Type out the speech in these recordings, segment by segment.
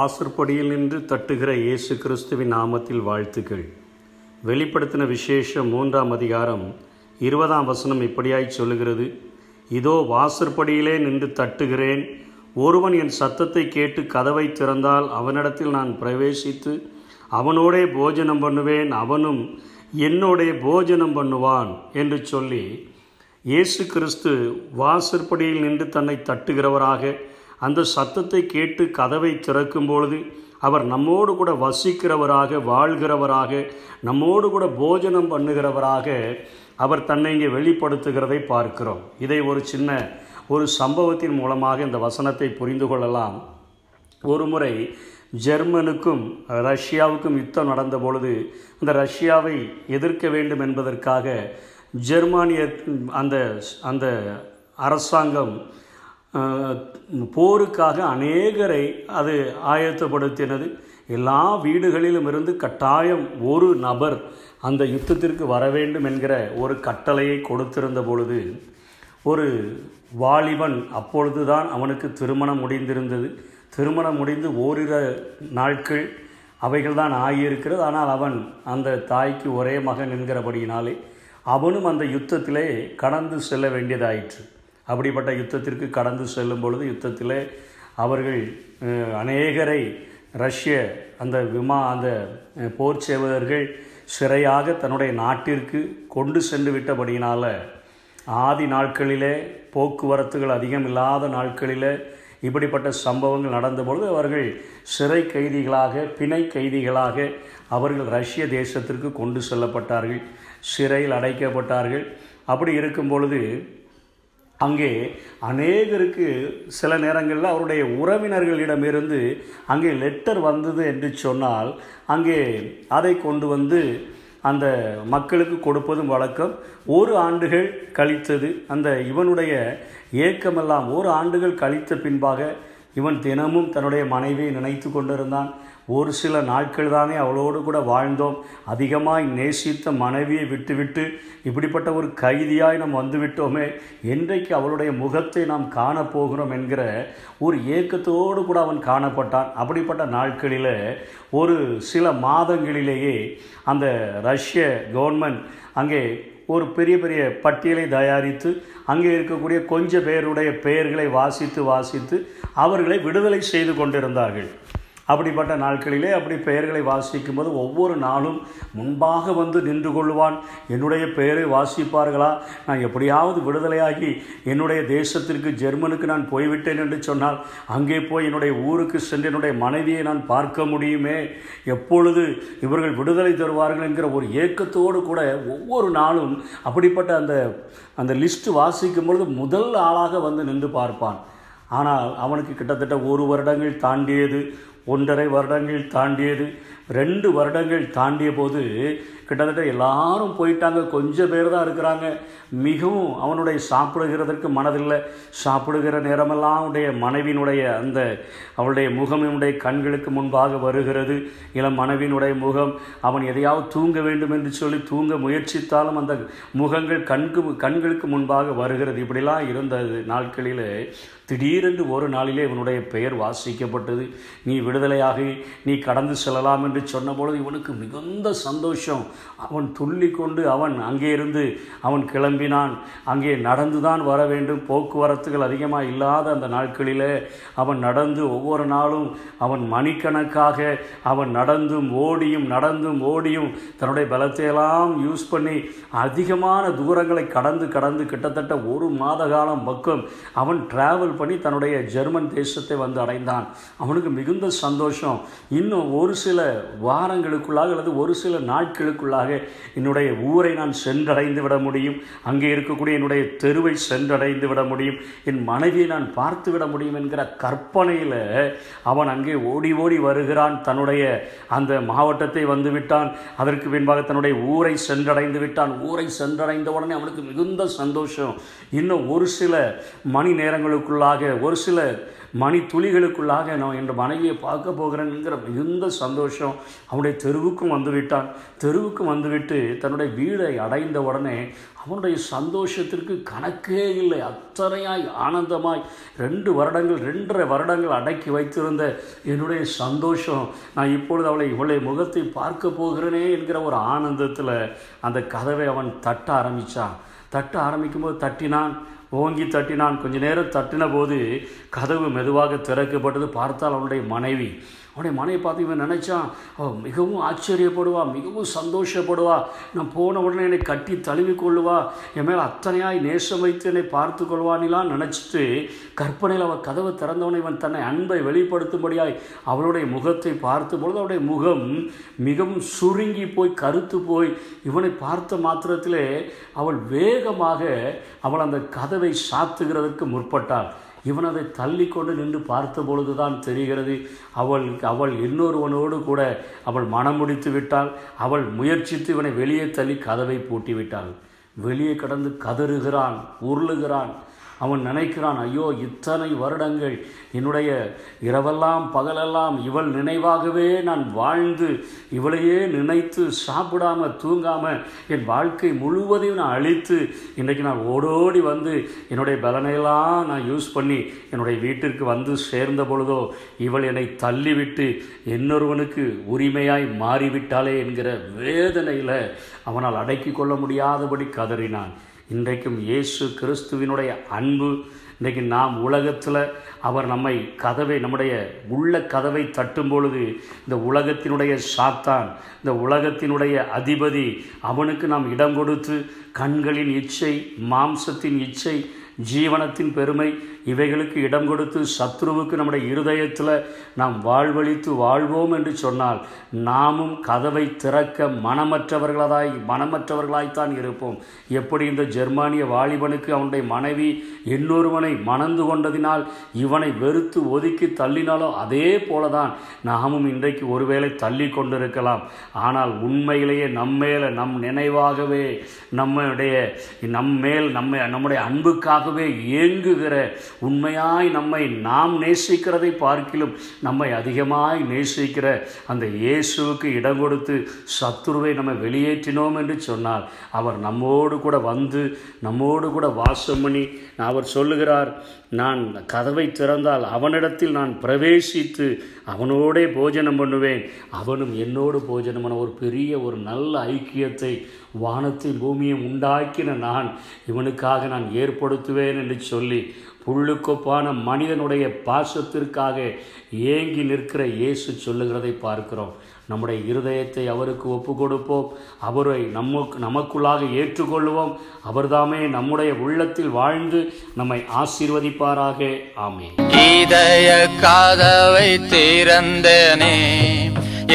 வாசற்படியில் நின்று தட்டுகிற இயேசு கிறிஸ்துவின் நாமத்தில் வாழ்த்துக்கள். வெளிப்படுத்தின விசேஷம் மூன்றாம் அதிகாரம் இருபதாம் வசனம் இப்படியாய் சொல்லுகிறது. இதோ வாசற்படியிலே நின்று தட்டுகிறேன். ஒருவன் என் சத்தத்தை கேட்டு கதவை திறந்தால் அவனிடத்தில் நான் பிரவேசித்து அவனோடே போஜனம் பண்ணுவேன். அவனும் என்னோடே போஜனம் பண்ணுவான் என்று சொல்லி இயேசு கிறிஸ்து வாசற்படியில் நின்று தன்னை தட்டுகிறவராக அந்த சத்தத்தை கேட்டு கதவை திறக்கும் பொழுது அவர் நம்மோடு கூட வசிக்கிறவராக வாழ்கிறவராக நம்மோடு கூட போஜனம் பண்ணுகிறவராக அவர் தன்னை இங்கே வெளிப்படுத்துகிறதை பார்க்கிறோம். இதை ஒரு சின்ன ஒரு சம்பவத்தின் மூலமாக இந்த வசனத்தை புரிந்து கொள்ளலாம். ஒரு முறை ஜெர்மனுக்கும் ரஷ்யாவுக்கும் யுத்தம் நடந்த பொழுது அந்த ரஷ்யாவை எதிர்க்க வேண்டும் என்பதற்காக ஜெர்மானிய அந்த அந்த அரசாங்கம் போருக்காக அநேகரை அது ஆயத்தப்படுத்தினது. எல்லா வீடுகளிலும் இருந்து கட்டாயம் ஒரு நபர் அந்த யுத்தத்திற்கு வர வேண்டும் என்கிற ஒரு கட்டளையை கொடுத்திருந்த பொழுது ஒரு வாலிபன் அப்பொழுதுதான் அவனுக்கு திருமணம் முடிந்திருந்தது. திருமணம் முடிந்து ஓரிரு நாட்கள் அவைகள் தான் ஆகியிருக்கிறது. ஆனால் அவன் அந்த தாய்க்கு ஒரே மகன் என்கிறபடியினாலே அவனும் அந்த யுத்தத்திலே கடந்து செல்ல வேண்டியதாயிற்று. அப்படிப்பட்ட யுத்தத்திற்கு கடந்து செல்லும் பொழுது யுத்தத்திலே அவர்கள் அநேகரை ரஷ்ய அந்த விமா அந்த போர் சேவகர்கள் சிறையாக தன்னுடைய நாட்டிற்கு கொண்டு சென்று விட்டபடியினால் ஆதி நாட்களிலே போக்குவரத்துகள் அதிகம் இல்லாத நாட்களிலே இப்படிப்பட்ட சம்பவங்கள் நடந்தபொழுது அவர்கள் சிறை கைதிகளாக பிணை கைதிகளாக அவர்கள் ரஷ்ய தேசத்திற்கு கொண்டு செல்லப்பட்டார்கள். சிறையில் அடைக்கப்பட்டார்கள். அப்படி இருக்கும் பொழுது அங்கே அநேகருக்கு சில நேரங்களில் அவருடைய உறவினர்களிடமிருந்து அங்கே லெட்டர் வந்தது என்று சொன்னால் அங்கே அதை கொண்டு வந்து அந்த மக்களுக்கு கொடுப்பதும் வழக்கம். ஒரு ஆண்டுகள் கழித்தது அந்த இவனுடைய ஏக்கமெல்லாம் ஒரு ஆண்டுகள் கழித்த பின்பாக இவன் தினமும் தன்னுடைய மனைவியை நினைத்து கொண்டிருந்தான். ஒரு சில நாட்கள் தானே அவளோடு கூட வாழ்ந்தோம். அதிகமாய் நேசித்த மனைவியை விட்டுவிட்டு இப்படிப்பட்ட ஒரு கைதியாய் நாம் வந்துவிட்டோமே. என்றைக்கு அவளுடைய முகத்தை நாம் காணப்போகிறோம் என்கிற ஒரு ஏக்கத்தோடு கூட அவன் காணப்பட்டான். அப்படிப்பட்ட நாட்களில் ஒரு சில மாதங்களிலேயே அந்த ரஷ்ய கவர்மெண்ட் அங்கே ஒரு பெரிய பெரிய பட்டியலை தயாரித்து அங்கே இருக்கக்கூடிய கொஞ்ச பேருடைய பெயர்களை வாசித்து வாசித்து அவர்களை விடுதலை செய்து கொண்டிருந்தார்கள். அப்படிப்பட்ட நாட்களிலே அப்படி பெயர்களை வாசிக்கும் போது ஒவ்வொரு நாளும் முன்பாக வந்து நின்று கொள்வான் என்னுடைய பெயரை வாசிப்பார்களா? நான் எப்படியாவது விடுதலையாகி என்னுடைய தேசத்திற்கு ஜெர்மனுக்கு நான் போய்விட்டேன் என்று சொன்னால் அங்கே போய் என்னுடைய ஊருக்கு சென்று என்னுடைய மனைவியை நான் பார்க்க முடியுமே? எப்பொழுது இவர்கள் விடுதலை தருவார்கள் என்கிற ஒரு ஏக்கத்தோடு கூட ஒவ்வொரு நாளும் அப்படிப்பட்ட அந்த அந்த லிஸ்ட் வாசிக்கும் பொழுது முதல் ஆளாக வந்து நின்று பார்ப்பான். ஆனால் அவனுக்கு கிட்டத்தட்ட ஒரு வருடங்கள் தாண்டியது. ஒன்றரை வருடங்கள் தாண்டியது. ரெண்டு வருடங்கள் தாண்டிய போது கிட்டத்தட்ட எல்லாரும் போயிட்டாங்க. கொஞ்சம் பேர் தான் இருக்கிறாங்க. மிகவும் அவனுடைய சாப்பிடுகிறதற்கு மனதில்லை. சாப்பிடுகிற நேரமெல்லாம் அவனுடைய மனைவியினுடைய அந்த அவளுடைய முகம் கண்களுக்கு முன்பாக வருகிறது. இளம் மனைவியினுடைய முகம் அவன் எதையாவது தூங்க வேண்டும் என்று சொல்லி தூங்க முயற்சித்தாலும் அந்த முகங்கள் கண்கு கண்களுக்கு முன்பாக வருகிறது. இப்படிலாம் இருந்தது. நாட்களில் திடீரென்று ஒரு நாளிலே இவனுடைய பெயர் வாசிக்கப்பட்டது. நீ விடுதலையாகி நீ கடந்து செல்லலாம் என்று சொன்னபொழுது இவனுக்கு மிகுந்த சந்தோஷம். அவன் துள்ளி கொண்டு அவன் அங்கே இருந்து அவன் கிளம்பினான். அங்கே நடந்துதான் வர வேண்டும். போக்குவரத்துகள் அதிகமாக இல்லாத அந்த நாட்களிலே அவன் நடந்து ஒவ்வொரு நாளும் அவன் மணிக்கணக்காக அவன் நடந்தும் ஓடியும் நடந்தும் ஓடியும் தன்னுடைய பலத்தையெல்லாம் யூஸ் பண்ணி அதிகமான தூரங்களை கடந்து கடந்து கிட்டத்தட்ட ஒரு மாத காலம் பக்கம் அவன் டிராவல் பண்ணி தன்னுடைய ஜெர்மன் தேசத்தை வந்து அடைந்தான். அவனுக்கு மிகுந்த சந்தோஷம். இன்னும் ஒரு சில வாரங்களுக்குள்ளாக அல்லது ஒரு சில நாட்களுக்குள்ளாக என்னுடைய ஊரை நான் சென்றடைந்து விட முடியும். அங்கே இருக்கக்கூடிய என்னுடைய தெருவை சென்றடைந்து விட முடியும். என் மனைவியை நான் பார்த்து விட முடியும் என்கிற கற்பனையில் அவன் அங்கே ஓடி ஓடி வருகிறான். தன்னுடைய அந்த மாவட்டத்தை வந்து விட்டான். அதற்கு பின்பாக தன்னுடைய ஊரை சென்றடைந்து விட்டான். ஊரை சென்றடைந்த உடனே அவனுக்கு மிகுந்த சந்தோஷம். இன்னும் ஒரு சில மணி நேரங்களுக்குள்ளாக ஒரு சில மணி துளிகளுக்குள்ளாக நான் என் மனைவியை பார்க்க போகிறேன்ங்கிற மிகுந்த சந்தோஷம் அவனுடைய தெருவுக்கும் வந்துவிட்டான். தெருவுக்கும் வந்துவிட்டு தன்னுடைய வீடை அடைந்த உடனே அவனுடைய சந்தோஷத்திற்கு கணக்கே இல்லை. அத்தனையாய் ஆனந்தமாய் ரெண்டு வருடங்கள் ரெண்டரை வருடங்கள் அடக்கி வைத்திருந்த என்னுடைய சந்தோஷம். நான் இப்பொழுது அவளை இவளை முகத்தை பார்க்க போகிறேனே என்கிற ஒரு ஆனந்தத்தில் அந்த கதவை அவன் தட்ட ஆரம்பித்தான் தட்ட ஆரம்பிக்கும்போது தட்டினான். ஓங்கி தட்டினான் கொஞ்ச நேரம் தட்டின போது கதவு மெதுவாக திறக்கப்பட்டது. பார்த்தால் அவனுடைய மனைவி. அவனுடைய மனைவி பார்த்து இவன் நினச்சான் அவள் மிகவும் ஆச்சரியப்படுவா மிகவும் சந்தோஷப்படுவா. நான் போன உடனே என்னை கட்டி தழுவி கொள்ளுவா. என் மேலே அத்தனையாய் நேசம் வைத்து என்னை பார்த்து கொள்வானிலாம் நினச்சிட்டு கற்பனையில் அவள் கதவை திறந்தவனை இவன் தன்னை அன்பை வெளிப்படுத்தும்படியாய் அவளுடைய முகத்தை பார்த்த பொழுது அவளுடைய முகம் மிகவும் சுருங்கி போய் கருத்து போய் இவனை பார்த்த மாத்திரத்திலே அவள் வேகமாக அவள் அந்த கதவை சாத்துகிறதற்கு முற்பட்டாள் இவன் அதை தள்ளி கொண்டு நின்று பார்த்த பொழுதுதான் தெரிகிறது அவள் அவள் இன்னொருவனோடு கூட அவள் மனம் முடித்து விட்டாள் அவள் முயற்சித்து இவனை வெளியே தள்ளி கதவை பூட்டி விட்டாள் வெளியே கடந்து கதறுகிறான் உருளுகிறான். அவன் நினைக்கிறான் ஐயோ இத்தனை வருடங்கள் என்னுடைய இரவெல்லாம் பகலெல்லாம் இவள் நினைவாகவே நான் வாழ்ந்து இவளையே நினைத்து சாப்பிடாம தூங்காம என் வாழ்க்கை முழுவதையும் நான் அழித்து இன்றைக்கு நான் ஓடோடி வந்து என்னுடைய பலனையெல்லாம் நான் யூஸ் பண்ணி என்னுடைய வீட்டிற்கு வந்து சேர்ந்த பொழுதோ இவள் என்னை தள்ளிவிட்டு இன்னொருவனுக்கு உரிமையாய் மாறிவிட்டாளே என்கிற வேதனையில் அவனால் அடக்கி கொள்ள முடியாதபடி கதறினான். இன்றைக்கும் இயேசு கிறிஸ்துவினுடைய அன்பு இன்றைக்கு நாம் உலகத்தில் அவர் நம்மை கதவை நம்முடைய உள்ள கதவை தட்டும் பொழுது இந்த உலகத்தினுடைய சாத்தான் இந்த உலகத்தினுடைய அதிபதி அவனுக்கு நாம் இடம் கொடுத்து கண்களின் இச்சை மாம்சத்தின் இச்சை ஜீவனத்தின் பெருமை இவைகளுக்கு இடம் கொடுத்து சத்ருவுக்கு நம்முடைய இருதயத்தில் நாம் வாழ்வழித்து வாழ்வோம் என்று சொன்னால் நாமும் கதவை திறக்க மனமற்றவர்களதாய் மனமற்றவர்களாய்த்தான் இருப்போம். எப்படி இந்த ஜெர்மானிய வாலிபனுக்கு அவனுடைய மனைவி இன்னொருவனை மணந்து கொண்டதினால் இவனை வெறுத்து ஒதுக்கி தள்ளினாலோ அதே போலதான் நாமும் இன்றைக்கு ஒருவேளை தள்ளி கொண்டிருக்கலாம். ஆனால் உண்மையிலேயே நம்மேல நம் நினைவாகவே நம்முடைய நம்மேல் நம்ம நம்முடைய அன்புக்காக அன்புக்காகவே ஏங்குகிற உண்மையாய் நம்மை நாம் நேசிக்கிறதை பார்க்கிலும் நம்மை அதிகமாய் நேசிக்கிற அந்த இயேசுவுக்கு இடம் கொடுத்து சத்துருவை நம்ம வெளியேற்றினோம் என்று சொன்னால் அவர் நம்மோடு கூட வந்து நம்மோடு கூட வாசம் பண்ணி அவர் சொல்லுகிறார் நான் கதவை திறந்தால் அவனிடத்தில் நான் பிரவேசித்து அவனோடே போஜனம் பண்ணுவேன். அவனும் என்னோடு போஜனம் பண்ண ஒரு பெரிய ஒரு நல்ல ஐக்கியத்தை வானத்தை பூமியை உண்டாக்கின நான் இவனுக்காக நான் செலுத்துவேன் என்று சொல்லி புள்ளுக்கொப்பான மனிதனுடைய பாசத்திற்காக ஏங்கி நிற்கிற இயேசு சொல்லுகிறதை பார்க்கிறோம். நம்முடைய இருதயத்தை அவருக்கு ஒப்பு கொடுப்போம் அவரை நமக்கு நமக்குள்ளாக ஏற்றுக்கொள்வோம் அவர்தாமே நம்முடைய உள்ளத்தில் வாழ்ந்து நம்மை ஆசீர்வதிப்பாராக. ஆமே இதய காதவை திறந்தனே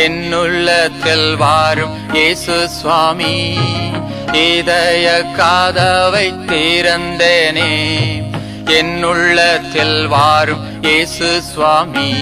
என்னுள்ளத்தில் வாரும் இயேசு சுவாமி. இதய காதவை திறந்தனே. என்னுள்ளத்தில் வாரும் இயேசு சுவாமி.